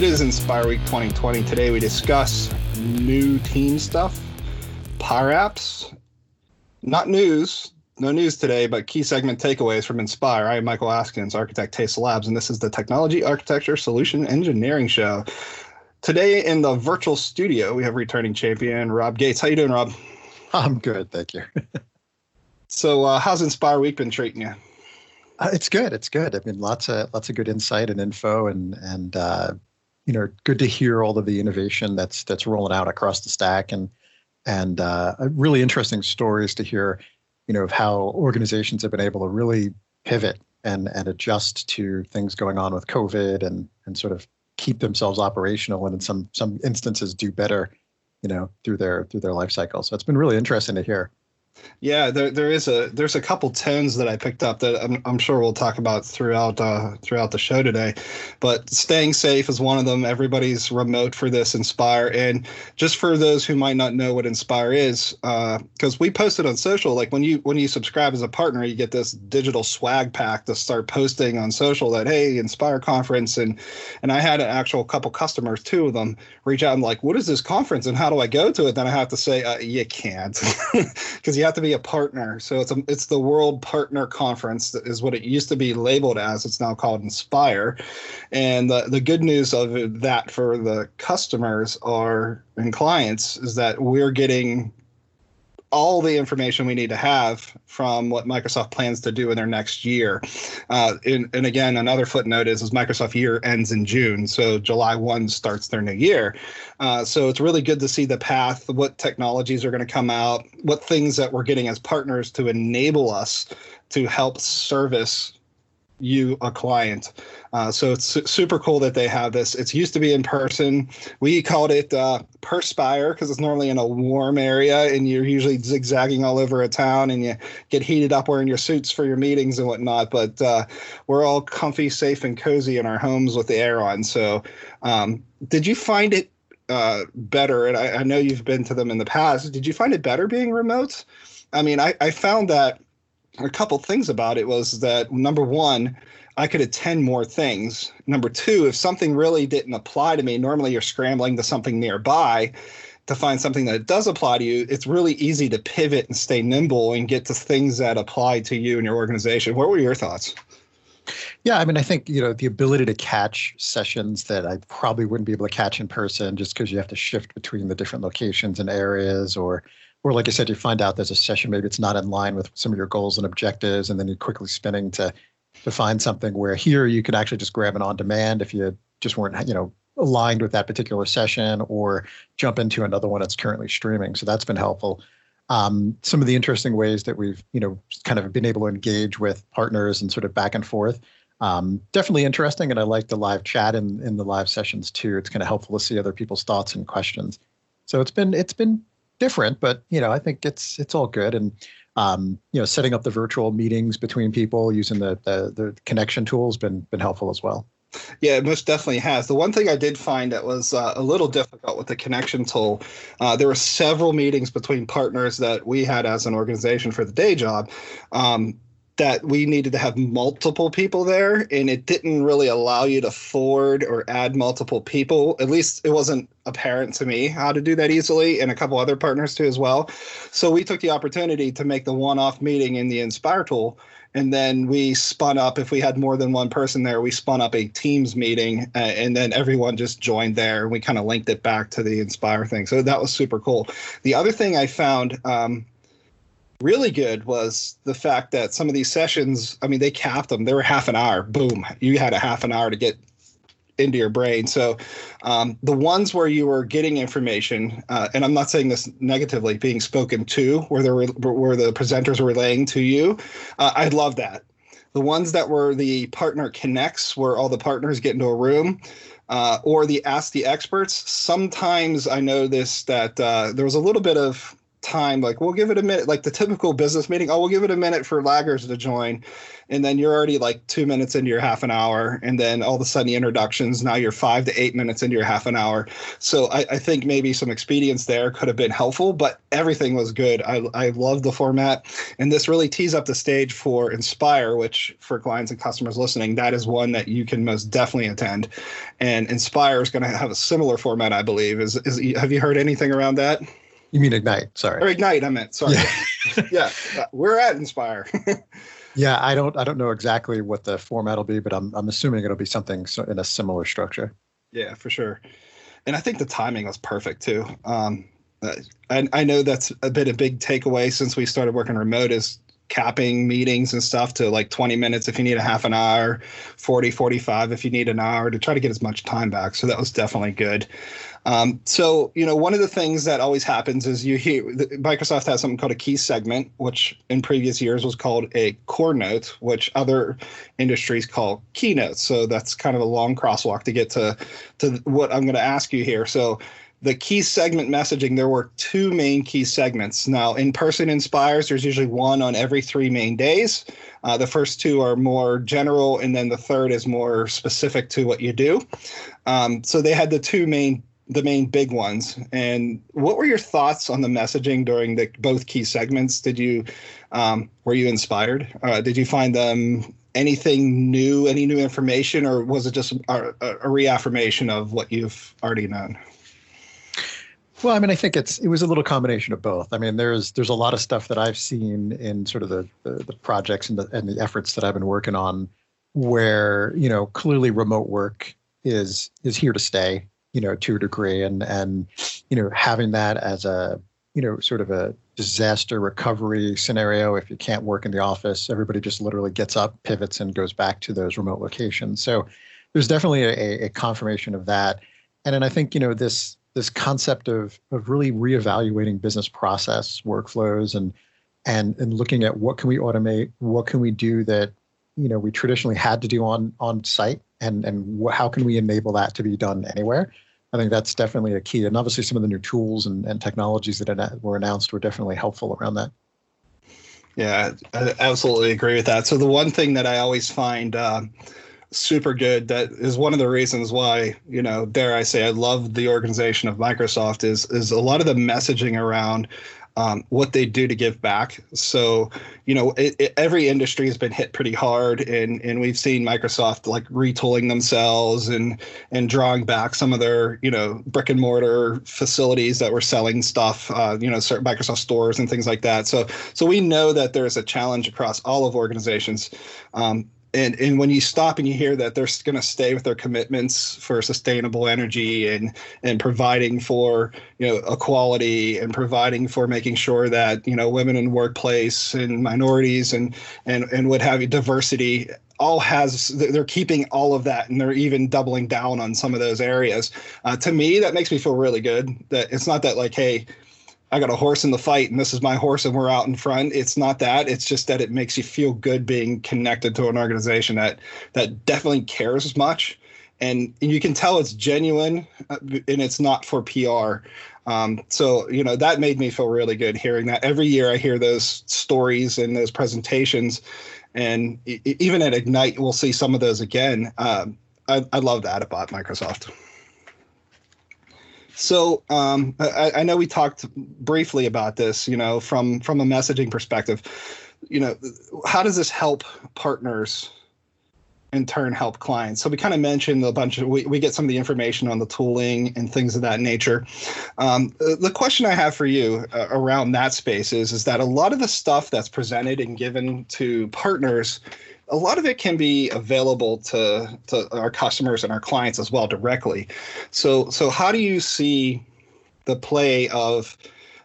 It is Inspire Week 2020. Today we discuss new team stuff, Power Apps, not news, no news today, but key segment takeaways from Inspire. I am Michael Askins, architect TASE Labs, and this is the Technology Architecture Solution Engineering Show. Today in the virtual studio, we have returning champion Rob Gates. How you doing, Rob? I'm good, thank you. so, uh, how's Inspire Week been treating you? Uh, it's good. It's good. I mean, lots of lots of good insight and info, and and uh, you know, good to hear all of the innovation that's that's rolling out across the stack, and and uh, really interesting stories to hear, you know, of how organizations have been able to really pivot and and adjust to things going on with COVID, and and sort of keep themselves operational, and in some some instances do better, you know, through their through their life cycle. So it's been really interesting to hear. Yeah, there there is a there's a couple tones that I picked up that I'm, I'm sure we'll talk about throughout uh, throughout the show today. But staying safe is one of them. Everybody's remote for this Inspire, and just for those who might not know what Inspire is, because uh, we posted on social, like when you when you subscribe as a partner, you get this digital swag pack to start posting on social that hey Inspire conference, and and I had an actual couple customers, two of them, reach out and like, what is this conference and how do I go to it? Then I have to say uh, you can't because you have to be a partner. So it's a, it's the World Partner Conference is what it used to be labeled as. It's now called Inspire, and the the good news of that for the customers are and clients is that we're getting all the information we need to have from what Microsoft plans to do in their next year. Uh, and, and, again, another footnote is, is Microsoft year ends in June, so July 1 starts their new year. Uh, so it's really good to see the path, what technologies are going to come out, what things that we're getting as partners to enable us to help service you a client. Uh, so it's su- super cool that they have this. It's used to be in person. We called it uh, Perspire because it's normally in a warm area and you're usually zigzagging all over a town and you get heated up wearing your suits for your meetings and whatnot. But uh, we're all comfy, safe, and cozy in our homes with the air on. So um, did you find it uh, better? And I, I know you've been to them in the past. Did you find it better being remote? I mean, I, I found that a couple things about it was that number one, I could attend more things. Number two, if something really didn't apply to me, normally you're scrambling to something nearby to find something that does apply to you. It's really easy to pivot and stay nimble and get to things that apply to you and your organization. What were your thoughts? Yeah, I mean, I think you know the ability to catch sessions that I probably wouldn't be able to catch in person, just because you have to shift between the different locations and areas, or or like I said, you find out there's a session, maybe it's not in line with some of your goals and objectives, and then you're quickly spinning to to find something where here you could actually just grab it on demand if you just weren't, you know, aligned with that particular session or jump into another one that's currently streaming. So that's been helpful. Um, some of the interesting ways that we've, you know, kind of been able to engage with partners and sort of back and forth. Um, definitely interesting, and I like the live chat in in the live sessions too. It's kind of helpful to see other people's thoughts and questions. So it's been it's been different, but you know, I think it's it's all good. And um, you know, setting up the virtual meetings between people using the the, the connection tools been been helpful as well. Yeah, it most definitely has. The one thing I did find that was uh, a little difficult with the connection tool, uh, there were several meetings between partners that we had as an organization for the day job. Um, that we needed to have multiple people there and it didn't really allow you to forward or add multiple people. At least it wasn't apparent to me how to do that easily and a couple other partners too as well. So we took the opportunity to make the one-off meeting in the inspire tool and then we spun up. If we had more than one person there we spun up a teams meeting uh, and then everyone just joined there and we kind of linked it back to the inspire thing. So that was super cool. The other thing i found um, really good was the fact that some of these sessions, I mean, they capped them. They were half an hour. Boom. You had a half an hour to get into your brain. So um, the ones where you were getting information, uh, and I'm not saying this negatively, being spoken to, where the where the presenters were relaying to you, uh, I love that. The ones that were the partner connects, where all the partners get into a room, uh, or the ask the experts. Sometimes I know this that uh, there was a little bit of time like we'll give it a minute like the typical business meeting oh we'll give it a minute for laggers to join. And then you're already like two minutes into your half an hour. And then all of a sudden the introductions now you're five to eight minutes into your half an hour. So i, I think maybe some expedience there could have been helpful but everything was good. I, I love the format. And this really tees up the stage for inspire which for clients and customers listening that is one that you can most definitely attend. And inspire is going to have a similar format i believe. Is, is have you heard anything around that you mean Ignite? Sorry. Or Ignite, I meant. Sorry. Yeah, yeah uh, we're at Inspire. yeah, I don't I don't know exactly what the format will be, but I'm I'm assuming it'll be something in a similar structure. Yeah, for sure. And I think the timing was perfect too. Um, uh, I, I know that's a bit a big takeaway since we started working remote is capping meetings and stuff to like 20 minutes if you need a half an hour 40 45 if you need an hour to try to get as much time back so that was definitely good um, so, you know, one of the things that always happens is you hear Microsoft has something called a key segment, which in previous years was called a core note, which other industries call keynotes. So that's kind of a long crosswalk to get to to what I'm going to ask you here. So the key segment messaging, there were two main key segments. Now, in person inspires, there's usually one on every three main days. Uh, the first two are more general, and then the third is more specific to what you do. Um, so they had the two main the main big ones. And what were your thoughts on the messaging during the both key segments? Did you um, were you inspired? Uh, did you find them anything new, any new information, or was it just a, a reaffirmation of what you've already known? Well, I mean, I think it's it was a little combination of both. I mean, there's there's a lot of stuff that I've seen in sort of the the, the projects and the and the efforts that I've been working on, where you know clearly remote work is is here to stay you know, to a degree, and and you know, having that as a you know, sort of a disaster recovery scenario. If you can't work in the office, everybody just literally gets up, pivots, and goes back to those remote locations. So there's definitely a, a confirmation of that. And then I think you know this this concept of of really reevaluating business process workflows and and and looking at what can we automate, what can we do that you know we traditionally had to do on on site and and how can we enable that to be done anywhere? I think that's definitely a key and obviously some of the new tools and, and technologies that were announced were definitely helpful around that. Yeah i absolutely agree with that. So the one thing that i always find uh, super good that is one of the reasons why you know dare i say i love the organization of microsoft is is a lot of the messaging around um, what they do to give back. So, you know, it, it, every industry has been hit pretty hard, and and we've seen Microsoft like retooling themselves and and drawing back some of their you know brick and mortar facilities that were selling stuff, uh, you know, certain Microsoft stores and things like that. So so we know that there's a challenge across all of organizations. Um, and and when you stop and you hear that they're going to stay with their commitments for sustainable energy and and providing for you know equality and providing for making sure that you know women in workplace and minorities and and and what have you diversity all has they're keeping all of that and they're even doubling down on some of those areas. Uh, to me that makes me feel really good that it's not that like hey I got a horse in the fight and this is my horse and we're out in front. It's not that. It's just that it makes you feel good being connected to an organization that that definitely cares as much. And, you can tell it's genuine uh, and it's not for PR. Um, so, you know, that made me feel really good hearing that. Every year I hear those stories and those presentations. And even at Ignite, we'll see some of those again. Um, I, I love that about Microsoft. So um, I, I, know we talked briefly about this, you know, from from a messaging perspective. You know, how does this help partners in turn help clients? So we kind of mentioned a bunch of we, we get some of the information on the tooling and things of that nature. Um, the question I have for you uh, around that space is is that a lot of the stuff that's presented and given to partners a lot of it can be available to, to our customers and our clients as well directly. So so how do you see the play of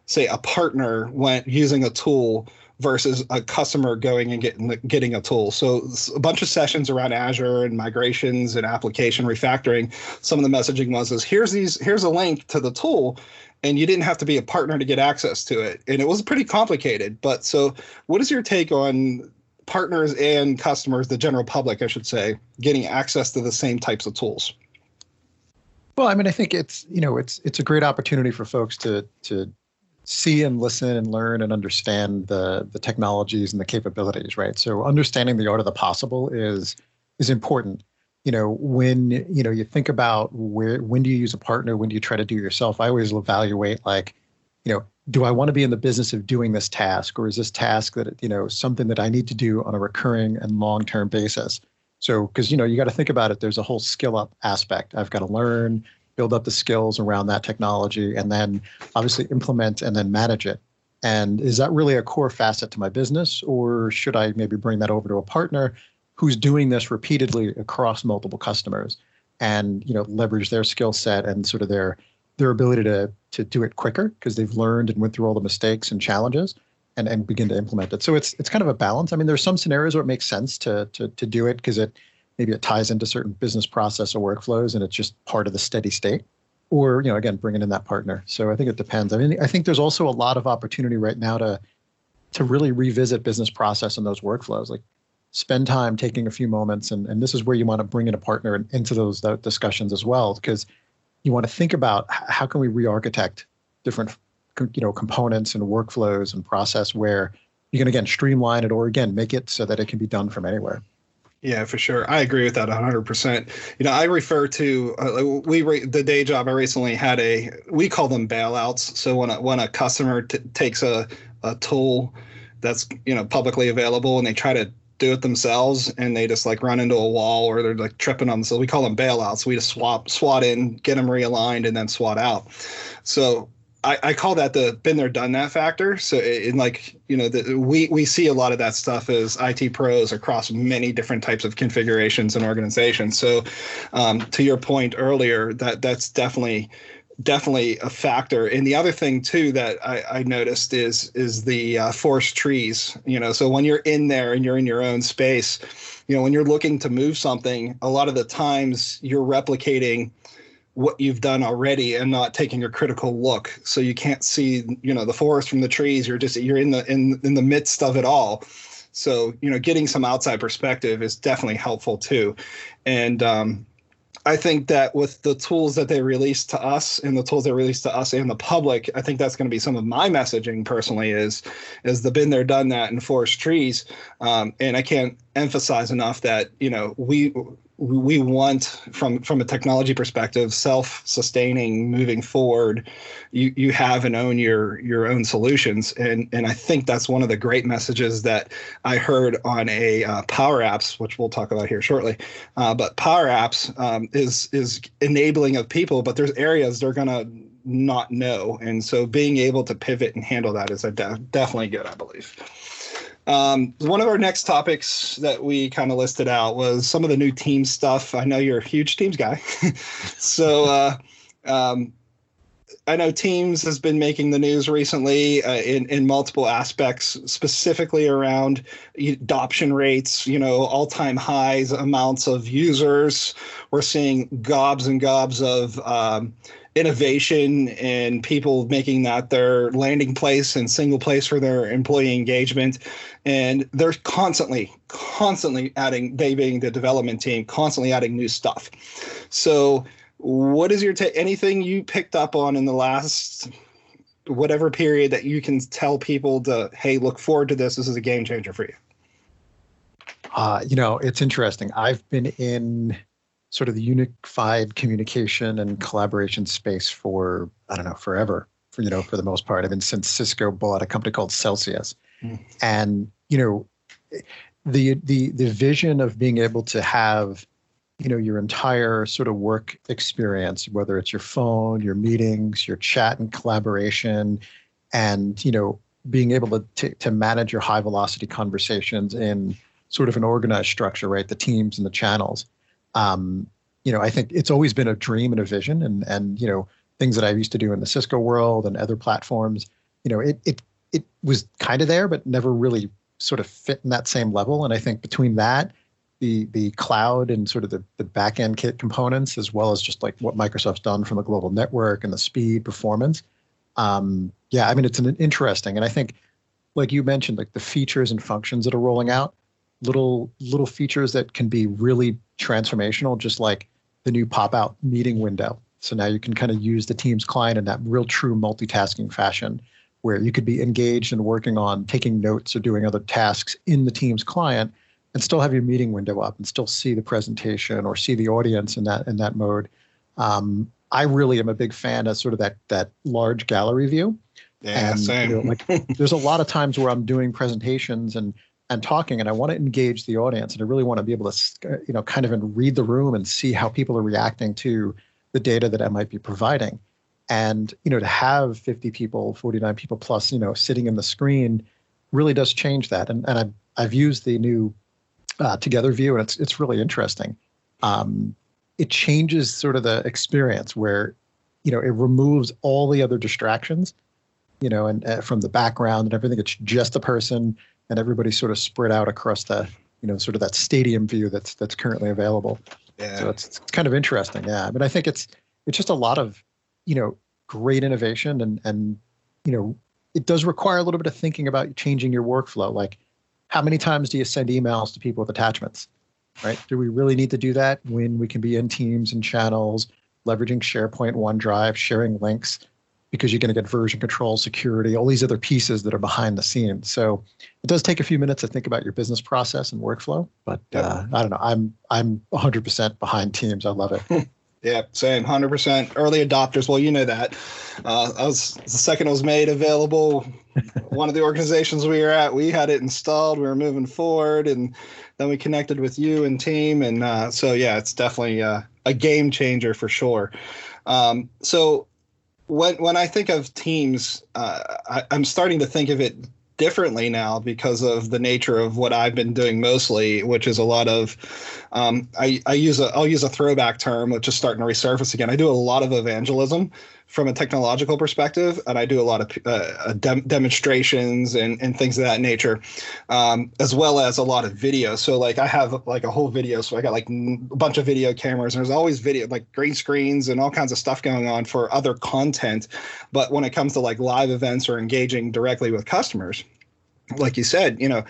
say a partner when using a tool versus a customer going and getting getting a tool. So a bunch of sessions around Azure and migrations and application refactoring. Some of the messaging was is here's these here's a link to the tool and you didn't have to be a partner to get access to it. And it was pretty complicated. But so what is your take on partners and customers, the general public, I should say, getting access to the same types of tools? Well, I mean, I think it's you know it's it's a great opportunity for folks to to see and listen and learn and understand the the technologies and the capabilities, right? So understanding the art of the possible is is important. You know, when you know you think about where when do you use a partner, when do you try to do yourself? I always evaluate like, you know, do I want to be in the business of doing this task, or is this task that you know something that I need to do on a recurring and long term basis? So, because you know, you got to think about it. There's a whole skill up aspect. I've got to learn, build up the skills around that technology, and then obviously implement and then manage it. And is that really a core facet to my business, or should I maybe bring that over to a partner who's doing this repeatedly across multiple customers, and you know, leverage their skill set and sort of their their ability to to do it quicker because they've learned and went through all the mistakes and challenges and, and begin to implement it. So it's it's kind of a balance. I mean, there's some scenarios where it makes sense to to to do it because it maybe it ties into certain business process or workflows and it's just part of the steady state. Or, you know, again, bringing in that partner. So I think it depends. I mean, I think there's also a lot of opportunity right now to to really revisit business process and those workflows. Like spend time taking a few moments and, and this is where you want to bring in a partner and into those discussions as well because you want to think about how can we re-architect different you know components and workflows and process where you can again streamline it or again make it so that it can be done from anywhere yeah, for sure. I agree with that 100%. You know, I refer to uh, we re- the day job I recently had a we call them bailouts. So when a, when a customer t- takes a a tool that's, you know, publicly available and they try to do it themselves and they just like run into a wall or they're like tripping on so we call them bailouts. We just swap swat in get them realigned and then swat out. So I, I call that the been there done that factor. So in like you know the, we we see a lot of that stuff as it pros across many different types of configurations and organizations. So um, to your point earlier that that's definitely definitely a factor. And the other thing too that I, I noticed is is the uh, forest trees. You know, so when you're in there and you're in your own space, you know, when you're looking to move something, a lot of the times you're replicating what you've done already and not taking a critical look so you can't see you know the forest from the trees you're just you're in the in in the midst of it all so you know getting some outside perspective is definitely helpful too and um I think that with the tools that they release to us and the tools they release to us and the public, I think that's going to be some of my messaging personally is is the been there, done that, and forest trees. Um, and I can't emphasize enough that you know we we want from from a technology perspective self-sustaining moving forward you you have and own your your own solutions. And and i think that's one of the great messages that i heard on a uh, power apps which we'll talk about here shortly. Uh, but power apps um, is is enabling of people but there's areas they're to not know. And so being able to pivot and handle that is a de- definitely good i believe um, one of our next topics that we kind of listed out was some of the new team stuff. I know you're a huge teams guy, so uh, um, I know Teams has been making the news recently uh, in in multiple aspects, specifically around adoption rates. You know, all time highs, amounts of users. We're seeing gobs and gobs of um, innovation and people making that their landing place and single place for their employee engagement. And they're constantly, constantly adding, they being the development team, constantly adding new stuff. So, what is your take? Anything you picked up on in the last whatever period that you can tell people to, hey, look forward to this. This is a game changer for you. Uh, you know, it's interesting. I've been in sort of the unified communication and collaboration space for I don't know forever. For you know, for the most part, I mean, since Cisco bought a company called Selsius, mm. and you know, the the the vision of being able to have you know your entire sort of work experience whether it's your phone your meetings your chat and collaboration and you know being able to, to, to manage your high velocity conversations in sort of an organized structure right the teams and the channels um, you know, I think it's always been a dream and a vision, and and you know, things that I used to do in the Cisco world and other platforms. You know, it it it was kind of there, but never really sort of fit in that same level. And I think between that, the the cloud and sort of the the back end kit components, as well as just like what Microsoft's done from the global network and the speed performance. Um, yeah, I mean, it's an interesting, and I think, like you mentioned, like the features and functions that are rolling out little little features that can be really transformational, just like the new pop-out meeting window. So now you can kind of use the Teams client in that real true multitasking fashion where you could be engaged and working on taking notes or doing other tasks in the Teams client and still have your meeting window up and still see the presentation or see the audience in that in that mode. Um, I really am a big fan of sort of that that large gallery view. Yeah, and, same. You know, like, there's a lot of times where I'm doing presentations and and talking, and I want to engage the audience, and I really want to be able to, you know, kind of read the room and see how people are reacting to the data that I might be providing. And you know, to have 50 people, 49 people plus, you know, sitting in the screen, really does change that. And and I've I've used the new uh, Together view, and it's it's really interesting. Um, it changes sort of the experience where, you know, it removes all the other distractions you know, and uh, from the background and everything. It's just a person, and everybody's sort of spread out across the, you know, sort of that stadium view that's that's currently available. Yeah. So it's, it's kind of interesting. Yeah. I mean, I think it's it's just a lot of, you know, great innovation and and you know, it does require a little bit of thinking about changing your workflow. Like, how many times do you send emails to people with attachments? Right? Do we really need to do that when we can be in teams and channels, leveraging SharePoint, OneDrive, sharing links? Because you're going to get version control, security, all these other pieces that are behind the scenes. So it does take a few minutes to think about your business process and workflow. But uh, I don't know. I'm I'm 100% behind Teams. I love it. yeah, same. 100% early adopters. Well, you know that. Uh, I was the second it was made available. one of the organizations we were at, we had it installed. We were moving forward, and then we connected with you and team. And uh, so yeah, it's definitely uh, a game changer for sure. Um, so when when I think of teams, uh, I, I'm starting to think of it differently now because of the nature of what I've been doing mostly, which is a lot of um, I, I use a I'll use a throwback term, which is starting to resurface again. I do a lot of evangelism from a technological perspective, and I do a lot of uh, dem- demonstrations and, and things of that nature, um, as well as a lot of video. So like I have like a whole video, so I got like a bunch of video cameras, and there's always video, like green screens and all kinds of stuff going on for other content. But when it comes to like live events or engaging directly with customers, like you said, you know,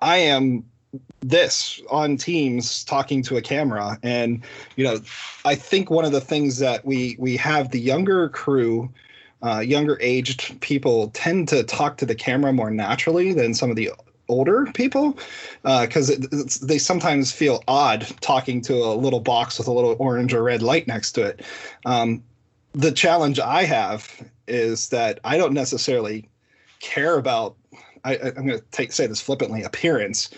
I am this on teams talking to a camera. And you know i think one of the things that we we have the younger crew uh, younger aged people tend to talk to the camera more naturally than some of the older people because uh, they sometimes feel odd talking to a little box with a little orange or red light next to it. Um, the challenge i have is that i don't necessarily care about I, am going to say this flippantly appearance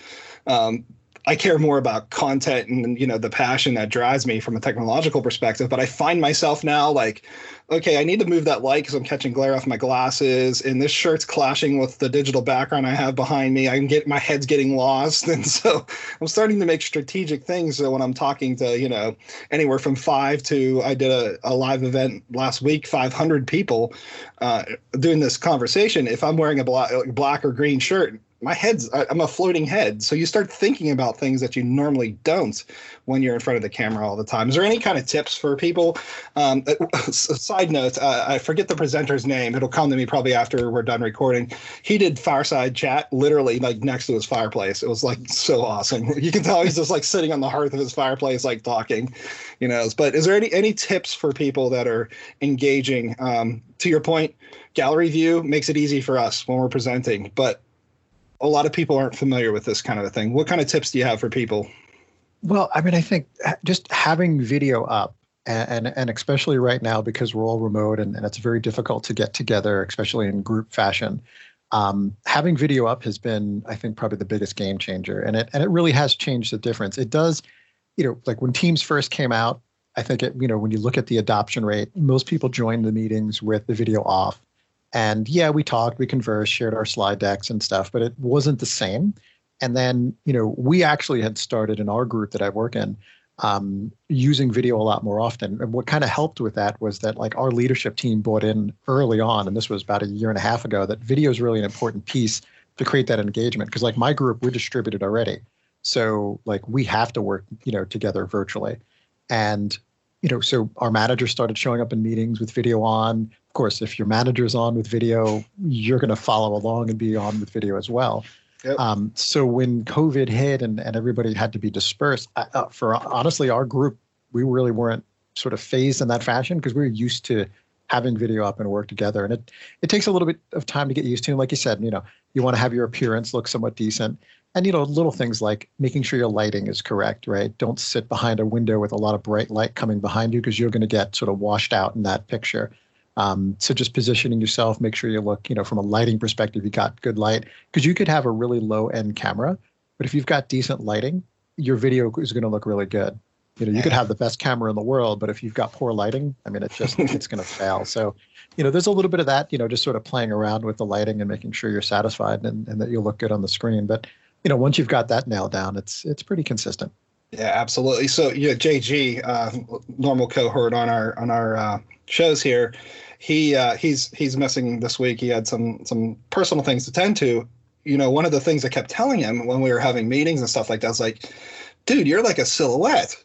um, I care more about content and you know the passion that drives me from a technological perspective. But I find myself now like, okay, I need to move that light because I'm catching glare off my glasses, and this shirt's clashing with the digital background I have behind me. I can get my head's getting lost, and so I'm starting to make strategic things. So when I'm talking to you know anywhere from five to I did a, a live event last week, 500 people uh, doing this conversation. If I'm wearing a black, black or green shirt, my head's i'm a floating head. So you start thinking about things that you normally don't when you're in front of the camera all the time. Is there any kind of tips for people? Um, side note uh, i forget the presenter's name. It'll come to me probably after we're done recording. He did fireside chat literally like next to his fireplace. It was like so awesome. You can tell he's just like sitting on the hearth of his fireplace like talking you know. But is there any any tips for people that are engaging? Um, to your point gallery view makes it easy for us when we're presenting but a lot of people aren't familiar with this kind of a thing. What kind of tips do you have for people? Well, I mean, I think just having video up and, and, especially right now because we're all remote and, and it's very difficult to get together, especially in group fashion. Um, having video up has been, I think, probably the biggest game changer, and it and it really has changed the difference. It does, you know, like when Teams first came out, I think it, you know, when you look at the adoption rate, most people joined the meetings with the video off. And yeah, we talked, we conversed, shared our slide decks and stuff, but it wasn't the same. And then, you know, we actually had started in our group that I work in um, using video a lot more often. And what kind of helped with that was that like our leadership team bought in early on, and this was about a year and a half ago, that video is really an important piece to create that engagement. Because like my group, we're distributed already. So like we have to work, you know, together virtually. And you know, so our manager started showing up in meetings with video on. Of course, if your manager's on with video, you're going to follow along and be on with video as well. Yep. Um, so when COVID hit and, and everybody had to be dispersed, uh, for honestly, our group, we really weren't sort of phased in that fashion because we were used to having video up and work together. And it it takes a little bit of time to get used to. And like you said, you know, you want to have your appearance look somewhat decent. And you know, little things like making sure your lighting is correct, right? Don't sit behind a window with a lot of bright light coming behind you because you're going to get sort of washed out in that picture. Um, so just positioning yourself, make sure you look, you know, from a lighting perspective, you got good light because you could have a really low end camera, but if you've got decent lighting, your video is going to look really good. You know, you could have the best camera in the world, but if you've got poor lighting, I mean, it just it's going to fail. So, you know, there's a little bit of that. You know, just sort of playing around with the lighting and making sure you're satisfied and, and that you look good on the screen. But you know, once you've got that nailed down, it's it's pretty consistent. Yeah, absolutely. So, yeah, JG, uh, normal cohort on our on our uh, shows here, he uh, he's he's missing this week. He had some some personal things to tend to. You know, one of the things I kept telling him when we were having meetings and stuff like that was like, dude, you're like a silhouette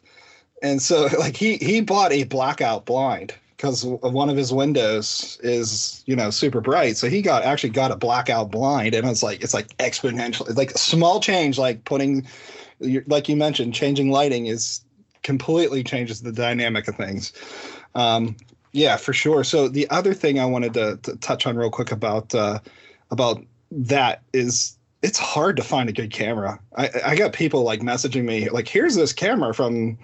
and so like he he bought a blackout blind because one of his windows is you know super bright. So he got actually got a blackout blind and it's like it's like exponential like a small change like putting like you mentioned changing lighting is completely changes the dynamic of things. Um, yeah for sure. So the other thing i wanted to, to touch on real quick about uh, about that is it's hard to find a good camera. I, I got people like messaging me like here's this camera from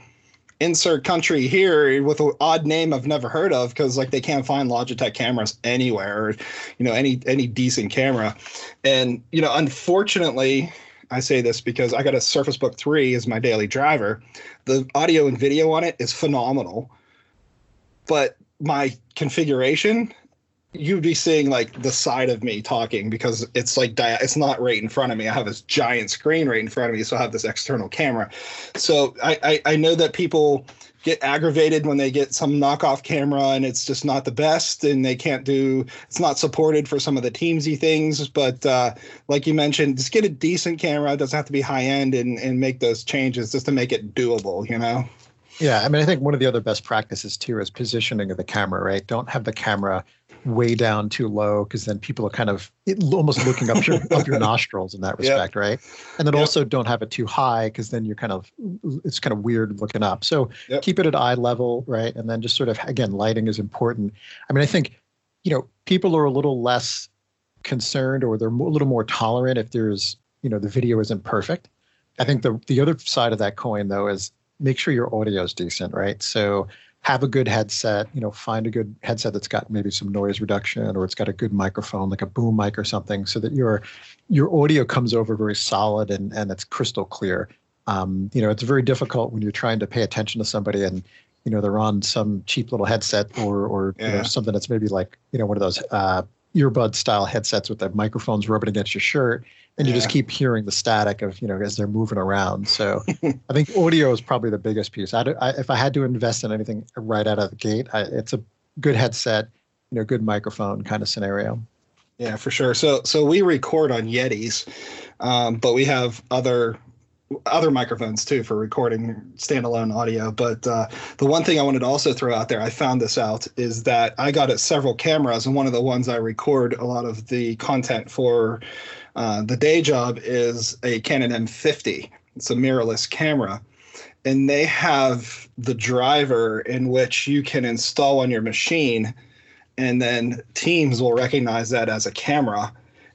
insert country here with an odd name I've never heard of because like they can't find Logitech cameras anywhere, or, you know, any any decent camera. And you know, unfortunately, I say this because I got a Surface Book 3 as my daily driver. The audio and video on it is phenomenal. But my configuration you'd be seeing like the side of me talking because it's like it's not right in front of me. I have this giant screen right in front of me, so I have this external camera. So I, I, I know that people get aggravated when they get some knockoff camera and it's just not the best and they can't do it's not supported for some of the teamsy things but uh, like you mentioned just get a decent camera it doesn't have to be high end and, and make those changes just to make it doable you know yeah i mean i think one of the other best practices too is positioning of the camera right don't have the camera way down too low because then people are kind of almost looking up your up your nostrils in that respect, yep. right? And then yep. also don't have it too high because then you're kind of it's kind of weird looking up. So yep. keep it at eye level, right? And then just sort of again, lighting is important. I mean, I think you know people are a little less concerned or they're a little more tolerant if there's you know the video isn't perfect. I think the the other side of that coin though is make sure your audio is decent, right? So have a good headset you know find a good headset that's got maybe some noise reduction or it's got a good microphone like a boom mic or something so that your your audio comes over very solid and and it's crystal clear um, you know it's very difficult when you're trying to pay attention to somebody and you know they're on some cheap little headset or or yeah. you know, something that's maybe like you know one of those uh, earbud style headsets with the microphones rubbing against your shirt and you yeah. just keep hearing the static of you know as they're moving around so i think audio is probably the biggest piece I, I, if i had to invest in anything right out of the gate I, it's a good headset you know good microphone kind of scenario yeah for sure so so we record on yetis um, but we have other other microphones too for recording standalone audio. But uh, the one thing I wanted to also throw out there, I found this out, is that I got at several cameras, and one of the ones I record a lot of the content for uh, the day job is a Canon M50. It's a mirrorless camera. And they have the driver in which you can install on your machine, and then Teams will recognize that as a camera.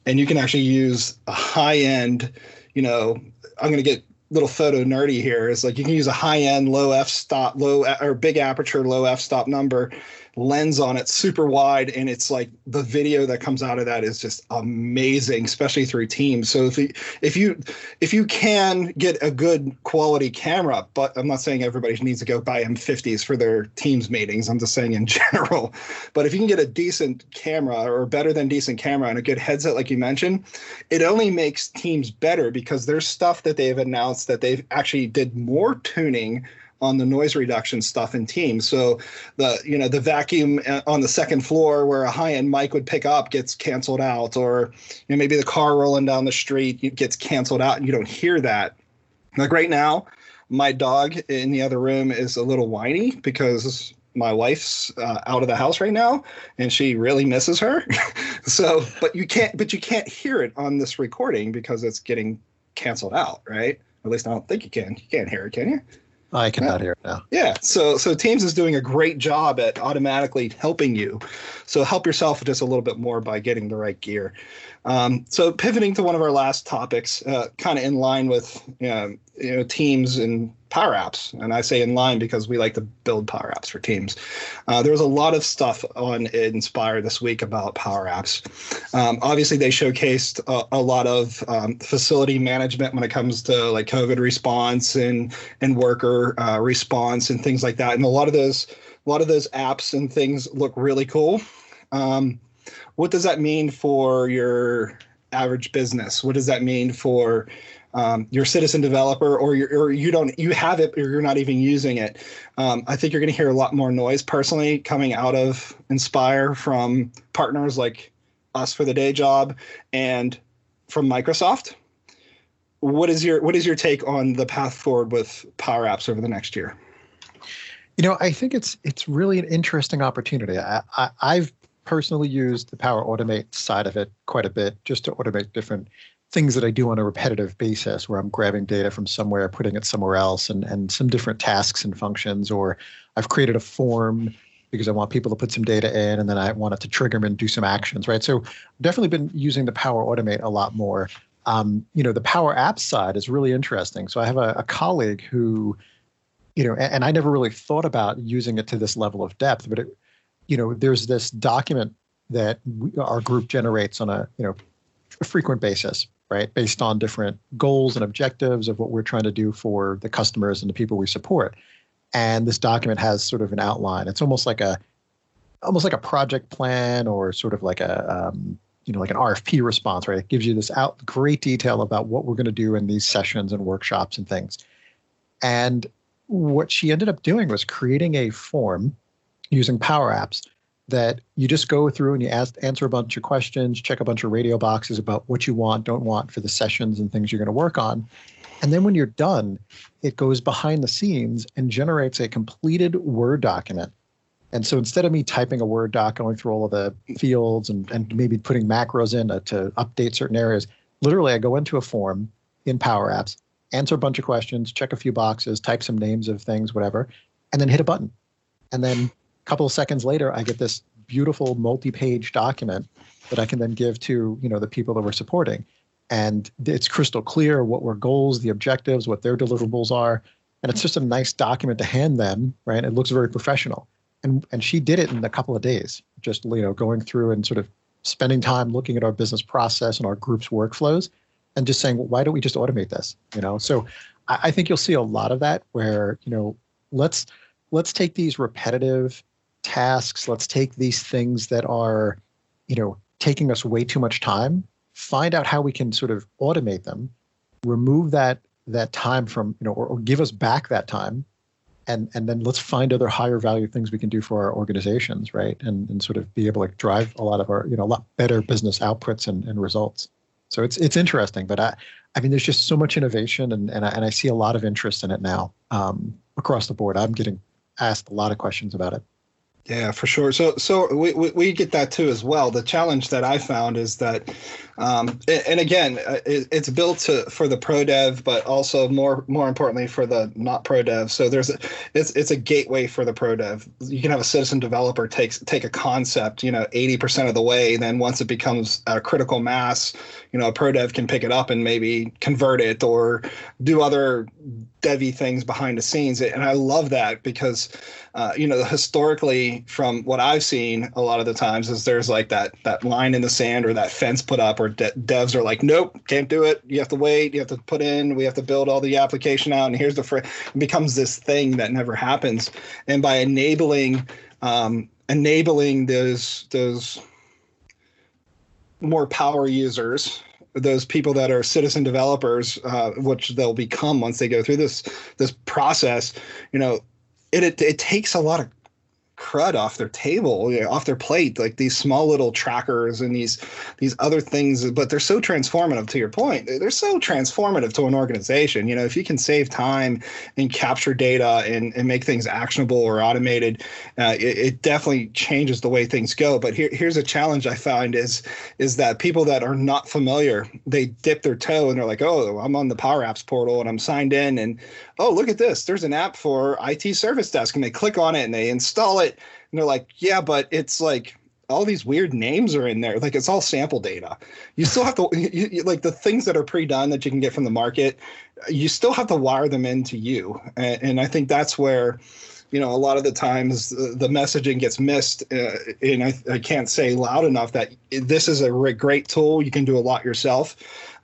And you can actually use a high end, you know, I'm going to get little photo nerdy here. Is like you can use a high end, low f stop, low or big aperture, low f stop number lens on it, super wide, and it's like the video that comes out of that is just amazing, especially through Teams. So if you if you if you can get a good quality camera, but I'm not saying everybody needs to go buy M50s for their Teams meetings. I'm just saying in general. But if you can get a decent camera or better than decent camera and a good headset, like you mentioned, it only makes Teams better because there's stuff that they've announced that they've actually did more tuning on the noise reduction stuff in Teams. So the you know the vacuum uh, on the second floor where a high end mic would pick up gets canceled out, or you know maybe the car rolling down the street gets canceled out, and you don't hear that. Like right now, my dog in the other room is a little whiny because my wife's uh, out of the house right now and she really misses her so but you can't but you can't hear it on this recording because it's getting canceled out right at least i don't think you can you can't hear it can you I cannot hear it now. Yeah. So so Teams is doing a great job at automatically helping you. So help yourself just a little bit more by getting the right gear. Um, so pivoting to one of our last topics, uh, kind of in line with you know, you know Teams and Power Apps, and I say in line because we like to build Power Apps for Teams. Uh, there was a lot of stuff on Inspire this week about Power Apps. Um, obviously, they showcased a, a lot of um, facility management when it comes to like COVID response and and worker uh, response and things like that, and a lot of those a lot of those apps and things look really cool. Um, what does that mean for your average business? What does that mean for um, your citizen developer or, or you don't you have it or you're not even using it um, i think you're going to hear a lot more noise personally coming out of inspire from partners like us for the day job and from microsoft. What is your what is your take on the path forward with power apps over the next year? You know i think it's it's really an interesting opportunity. I, I i've personally used the power automate side of it quite a bit just to automate different things that I do on a repetitive basis where I'm grabbing data from somewhere, putting it somewhere else, and, and some different tasks and functions. Or I've created a form because I want people to put some data in and then I want it to trigger them and do some actions, right? So I've definitely been using the Power Automate a lot more. Um, you know, the Power Apps side is really interesting. So I have a, a colleague who, you know, and, and I never really thought about using it to this level of depth, but it, you know, there's this document that we, our group generates on a, you know, a frequent basis right? Based on different goals and objectives of what we're trying to do for the customers and the people we support. And this document has sort of an outline. It's almost like a almost like a project plan or sort of like a um, you know like an RFP response, right? It gives you this out great detail about what we're going to do in these sessions and workshops and things. And what she ended up doing was creating a form using Power Apps that you just go through and you ask, answer a bunch of questions, check a bunch of radio boxes about what you want, don't want for the sessions and things you're going to work on. And then when you're done, it goes behind the scenes and generates a completed Word document. And so instead of me typing a Word doc, going through all of the fields and, and maybe putting macros in to, to update certain areas, literally I go into a form in Power Apps, answer a bunch of questions, check a few boxes, type some names of things, whatever, and then hit a button. And then couple of seconds later, I get this beautiful multi-page document that I can then give to you know the people that we're supporting, and it's crystal clear what were goals, the objectives, what their deliverables are, and it's just a nice document to hand them. Right, it looks very professional, and and she did it in a couple of days, just you know going through and sort of spending time looking at our business process and our group's workflows, and just saying, well, why don't we just automate this? You know, so I, I think you'll see a lot of that where you know let's let's take these repetitive tasks. Let's take these things that are you know taking us way too much time. Find out how we can sort of automate them. Remove that that time from you know or, or give us back that time. And and then let's find other higher value things we can do for our organizations right? And and sort of be able to drive a lot of our you know a lot better business outputs and, and results. So it's it's interesting but i i mean there's just so much innovation and and I, and I see a lot of interest in it now um, across the board. I'm getting asked a lot of questions about it yeah, for sure. So, so we, we, we, get that too as well. The challenge that I found is that, um, and again, uh, it's built to for the pro dev, but also more more importantly for the not pro dev. So there's a, it's it's a gateway for the pro dev. You can have a citizen developer takes take a concept, you know, eighty percent of the way. Then once it becomes a critical mass, you know, a pro dev can pick it up and maybe convert it or do other devy things behind the scenes. And I love that because uh, you know, historically, from what I've seen, a lot of the times is there's like that that line in the sand or that fence put up, or de- devs are like, nope, can't do it. You have to wait. You have to put in. We have to build all the application out, and here's the fr-. It becomes this thing that never happens. And by enabling um, enabling those those more power users those people that are citizen developers, uh, which they'll become once they go through this this process, you know, it, it, it takes a lot of crud off their table, you know, off their plate, like these small little trackers and these these other things. But they're so transformative. To your point, they're so transformative to an organization. You know, if you can save time and capture data and, and make things actionable or automated, uh, it, it, definitely changes the way things go. But here, here's a challenge I find is is that people that are not familiar, they dip their toe and they're like, oh, I'm on the Power Apps portal and I'm signed in and oh, look at this. There's an app for IT service desk. And they click on it and they install it. And they're like, yeah, but it's like all these weird names are in there. Like it's all sample data. You still have to, you, you, like the things that are pre done that you can get from the market, you still have to wire them into you. And, and I think that's where, you know, a lot of the times the, the messaging gets missed. Uh, and I, I can't say loud enough that this is a great tool. You can do a lot yourself.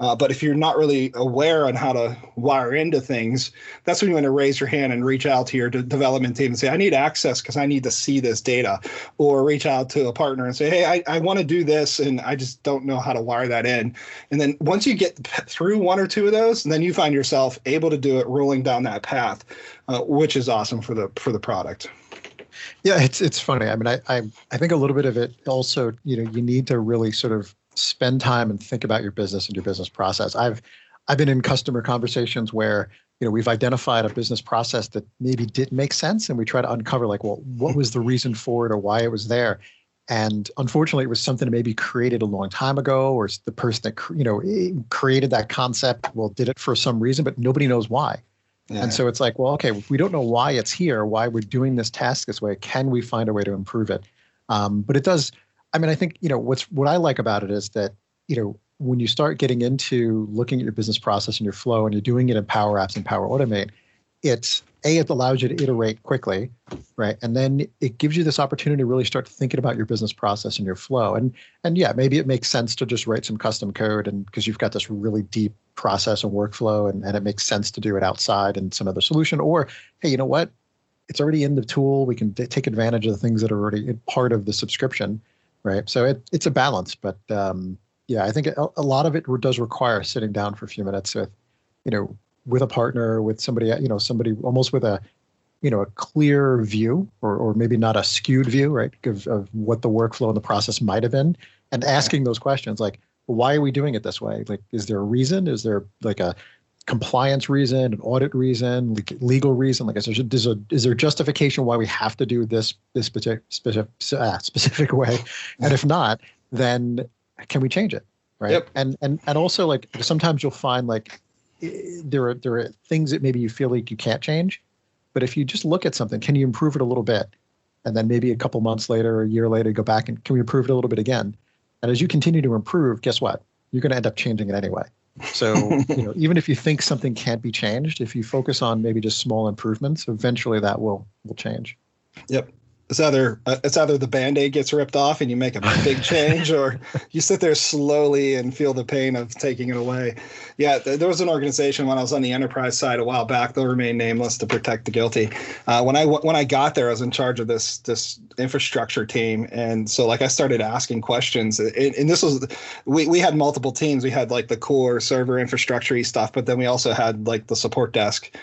Uh, but if you're not really aware on how to wire into things, that's when you want to raise your hand and reach out to your de- development team and say, I need access because I need to see this data. Or reach out to a partner and say, hey, I, I want to do this and I just don't know how to wire that in. And then once you get through one or two of those, then you find yourself able to do it rolling down that path, uh, which is awesome for the for the product. Yeah, it's it's funny. I mean, I, I I think a little bit of it also, you know, you need to really sort of spend time and think about your business and your business process. I've I've been in customer conversations where you know we've identified a business process that maybe didn't make sense, and we try to uncover like, well, what was the reason for it or why it was there. And unfortunately, it was something that maybe created a long time ago, or the person that you know created that concept, well, did it for some reason, but nobody knows why. Yeah. And so it's like, well, okay, we don't know why it's here, why we're doing this task this way, can we find a way to improve it? Um, but it does I mean, I think you know what's what I like about it is that you know when you start getting into looking at your business process and your flow, and you're doing it in Power Apps and Power Automate, it's a it allows you to iterate quickly, right? And then it gives you this opportunity to really start thinking about your business process and your flow. And and yeah, maybe it makes sense to just write some custom code, and because you've got this really deep process and workflow, and, and it makes sense to do it outside in some other solution. Or hey, you know what? It's already in the tool. We can take advantage of the things that are already part of the subscription right? So it, it's a balance, but um, yeah, I think a, a, lot of it does require sitting down for a few minutes with, you know, with a partner, with somebody, you know, somebody almost with a, you know, a clear view, or or maybe not a skewed view, right, of, of what the workflow and the process might have been, and asking those questions like, why are we doing it this way? Like, is there a reason? Is there like a compliance reason, an audit reason, legal reason? Like, is there, is there, is there justification why we have to do this this specific specific, uh, specific way? And if not, then can we change it? Right. Yep. And and and also like sometimes you'll find like Eh, there are there are things that maybe you feel like you can't change, but if you just look at something, can you improve it a little bit? And then maybe a couple months later, or a year later, go back and can we improve it a little bit again? And as you continue to improve, guess what? You're going to end up changing it anyway. So, you know, even if you think something can't be changed, if you focus on maybe just small improvements, eventually that will will change. Yep it's either uh, it's either the band-aid gets ripped off and you make a big change or you sit there slowly and feel the pain of taking it away. Yeah th- there was an organization when i was on the enterprise side a while back they'll remain nameless to protect the guilty. Uh, when i when i got there i was in charge of this this infrastructure team and so like i started asking questions and, and this was we, we had multiple teams. We had like the core server infrastructure stuff but then we also had like the support desk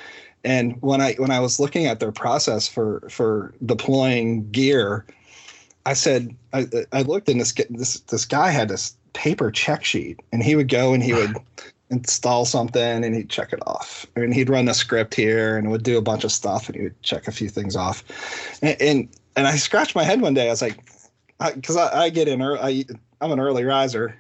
and when I when I was looking at their process for for deploying gear, I said I, I looked and this this this guy had this paper check sheet, and he would go and he would install something and he'd check it off, and he'd run a script here and would do a bunch of stuff and he would check a few things off, and and, and I scratched my head one day. I was like, because I, I, I, get in early, I, I'm an early riser,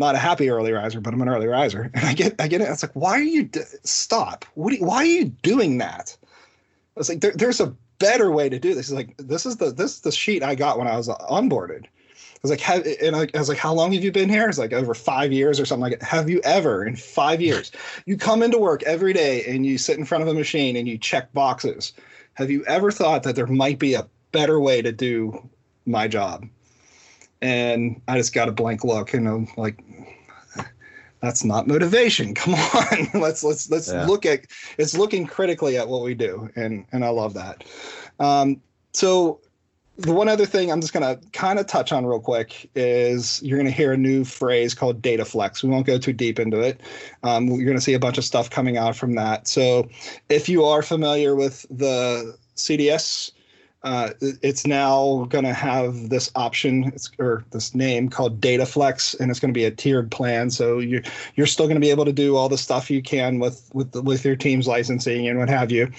not a happy early riser, but I'm an early riser. And I get, I get it. It's like, why are you, d- stop. What you, why are you doing that? I was like, there, there's a better way to do this. It's like, this is the, this is the sheet I got when I was onboarded. I was like, have, and I, I was like, how long have you been here? It's like over five years or something like that. Have you ever in five years, you come into work every day and you sit in front of a machine and you check boxes. Have you ever thought that there might be a better way to do my job? and I just got a blank look, and I'm like, that's not motivation. Come on, let's let's let's yeah. look at it's looking critically at what we do, and and I love that. Um, so the one other thing I'm just going to kind of touch on real quick is you're going to hear a new phrase called DataFlex. We won't go too deep into it. Um, you're going to see a bunch of stuff coming out from that. So if you are familiar with the CDS uh, it's now going to have this option or this name called DataFlex, and it's going to be a tiered plan. So you're you're still going to be able to do all the stuff you can with with with your team's licensing and what have you.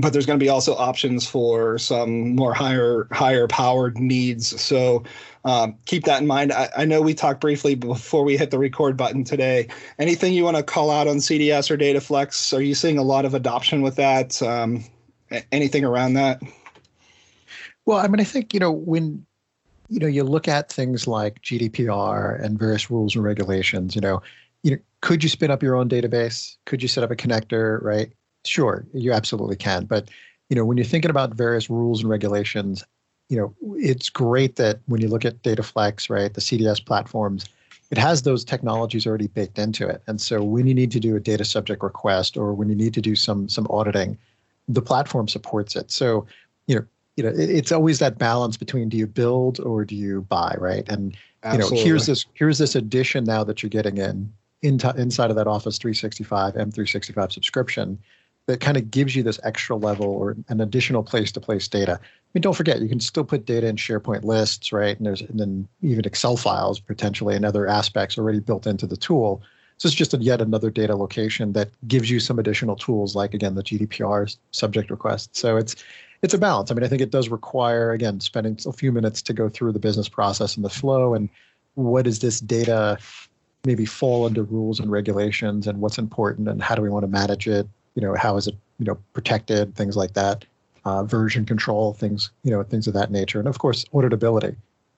But there's going to be also options for some more higher higher powered needs. So um, keep that in mind. I, I, know we talked briefly before we hit the record button today. Anything you want to call out on CDS or DataFlex? Are you seeing a lot of adoption with that? Um, anything around that? Well, I mean, I think you know when you know you look at things like GDPR and various rules and regulations. You know, you know, could you spin up your own database? Could you set up a connector? Right? Sure, you absolutely can. But you know, when you're thinking about various rules and regulations, you know, it's great that when you look at DataFlex, right, the CDS platforms, it has those technologies already baked into it. And so when you need to do a data subject request or when you need to do some some auditing, the platform supports it. So, you know, it, it's always that balance between do you build or do you buy, right? And Absolutely. you know, here's this here's this addition now that you're getting in, in inside of that Office 365 M365 subscription that kind of gives you this extra level or an additional place to place data. I mean, don't forget, you can still put data in SharePoint lists, right? And there's and then even Excel files potentially and other aspects already built into the tool. So it's just a, yet another data location that gives you some additional tools, like again the GDPR subject request. So it's it's a balance. I mean, I think it does require again spending a few minutes to go through the business process and the flow and what does this data maybe fall under rules and regulations and what's important and how do we want to manage it? You know, how is it you know protected? Things like that, uh, version control, things you know, things of that nature, and of course auditability,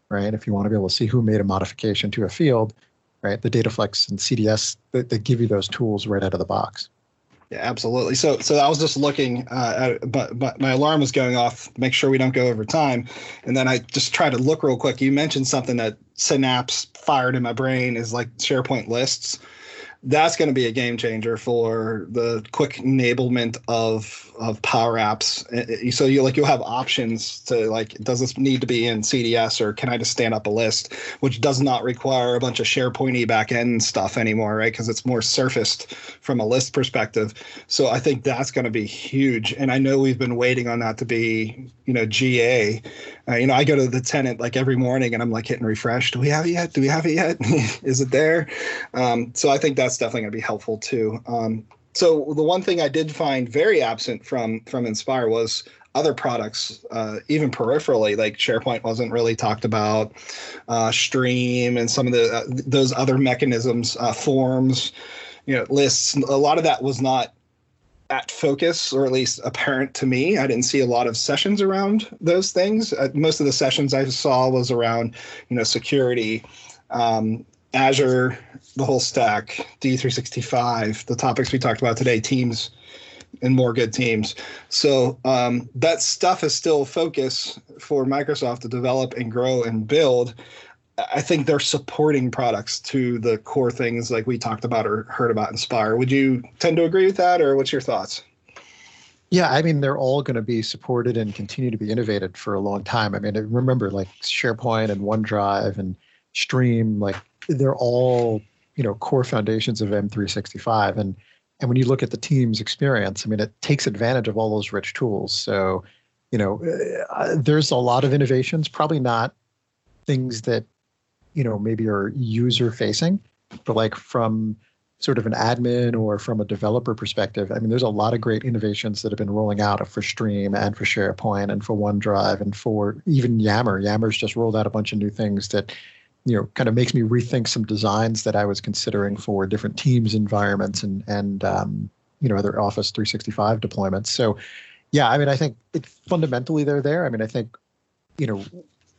right? If you want to be able to see who made a modification to a field, right? The DataFlex and CDS they, they give you those tools right out of the box. Yeah, absolutely. So, so I was just looking, uh, at, but, but my alarm was going off. Make sure we don't go over time, and then I just tried to look real quick. You mentioned something that Synapse fired in my brain is like SharePoint lists that's going to be a game changer for the quick enablement of of power apps. So you like you'll have options to like does this need to be in cds or can i just stand up a list which does not require a bunch of sharepoint backend stuff anymore right? Because it's more surfaced from a list perspective. So i think that's going to be huge. And i know we've been waiting on that to be you know ga uh, you know i go to the tenant like every morning and i'm like hitting refresh do we have it yet? Do we have it yet? Is it there? Um, so i think that's that's definitely going to be helpful too. Um, so the one thing I did find very absent from from Inspire was other products, uh, even peripherally, like SharePoint wasn't really talked about, uh, Stream and some of the uh, those other mechanisms, uh, forms, you know, lists. A lot of that was not at focus, or at least apparent to me. I didn't see a lot of sessions around those things. Uh, most of the sessions I saw was around, you know, security, um, Azure, the whole stack, D365, the topics we talked about today, teams, and more good teams. So um, that stuff is still focus for Microsoft to develop and grow and build. I think they're supporting products to the core things like we talked about or heard about Inspire. Would you tend to agree with that, or what's your thoughts? Yeah, I mean, they're all going to be supported and continue to be innovated for a long time. I mean, remember like SharePoint and OneDrive and Stream, like they're all you know core foundations of M365 and and when you look at the team's experience, I mean, it takes advantage of all those rich tools. So, you know, uh, there's a lot of innovations, probably not things that, you know, maybe are user facing, but like from sort of an admin or from a developer perspective, I mean, there's a lot of great innovations that have been rolling out for Stream and for SharePoint and for OneDrive and for even Yammer. Yammer's just rolled out a bunch of new things that you know kind of makes me rethink some designs that I was considering for different teams environments and and um, you know other Office 365 deployments. So yeah, I mean I think it fundamentally they're there. I mean I think you know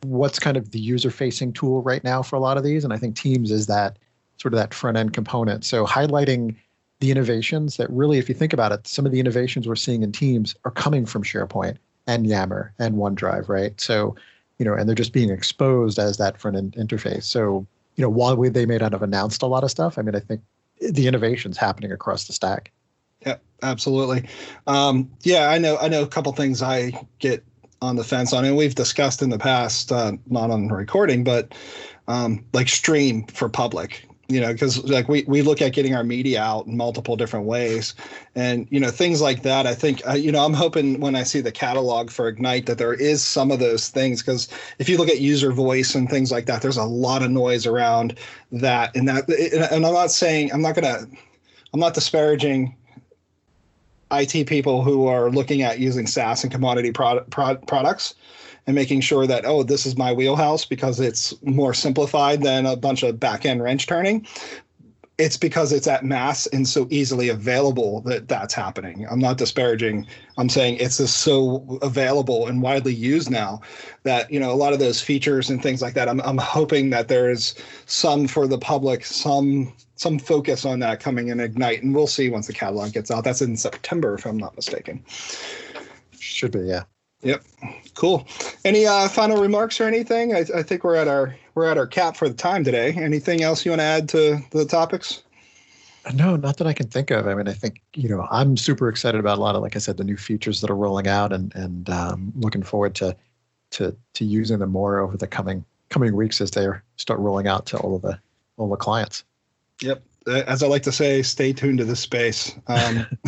what's kind of the user facing tool right now for a lot of these, and I think Teams is that sort of that front end component. So highlighting the innovations that really, if you think about it, some of the innovations we're seeing in Teams are coming from SharePoint and Yammer and OneDrive, right? So you know, and they're just being exposed as that front end interface. So, you know, while we, they may not have announced a lot of stuff, I mean, I think the innovation's happening across the stack. Yeah, absolutely. Um, yeah, I know. I know a couple things I get on the fence on, and we've discussed in the past, uh, not on recording, but um, like Stream for public. You know because like we, we look at getting our media out in multiple different ways. And you know things like that i think uh, you know i'm hoping when i see the catalog for ignite that there is some of those things because if you look at user voice and things like that there's a lot of noise around that. And that and i'm not saying i'm not gonna i'm not disparaging IT people who are looking at using SaaS and commodity product, products and making sure that oh this is my wheelhouse because it's more simplified than a bunch of back end wrench turning it's because it's at mass and so easily available that that's happening. I'm not disparaging. I'm saying it's just so available and widely used now that you know a lot of those features and things like that. I'm I'm hoping that there's some for the public, some some focus on that coming in Ignite, and we'll see once the catalog gets out. That's in September, if I'm not mistaken. Should be, yeah. Yep. Cool. Any uh, final remarks or anything? I, I, think we're at our we're at our cap for the time today. Anything else you want to add to the topics? No, not that I can think of. I mean, I think you know I'm super excited about a lot of, like I said, the new features that are rolling out, and and um, looking forward to to to using them more over the coming coming weeks as they start rolling out to all of the all the clients. Yep as I like to say, stay tuned to this space. Um,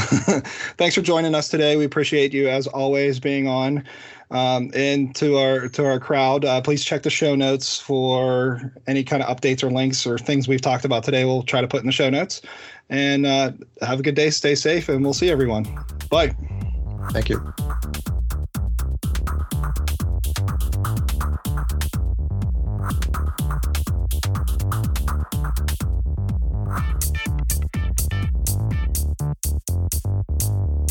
thanks for joining us today. We appreciate you as always being on. Um, and to our to our crowd, uh, please check the show notes for any kind of updates or links or things we've talked about today. We'll try to put in the show notes. And uh, have a good day. Stay safe, and we'll see everyone. Bye. Thank you. ああ。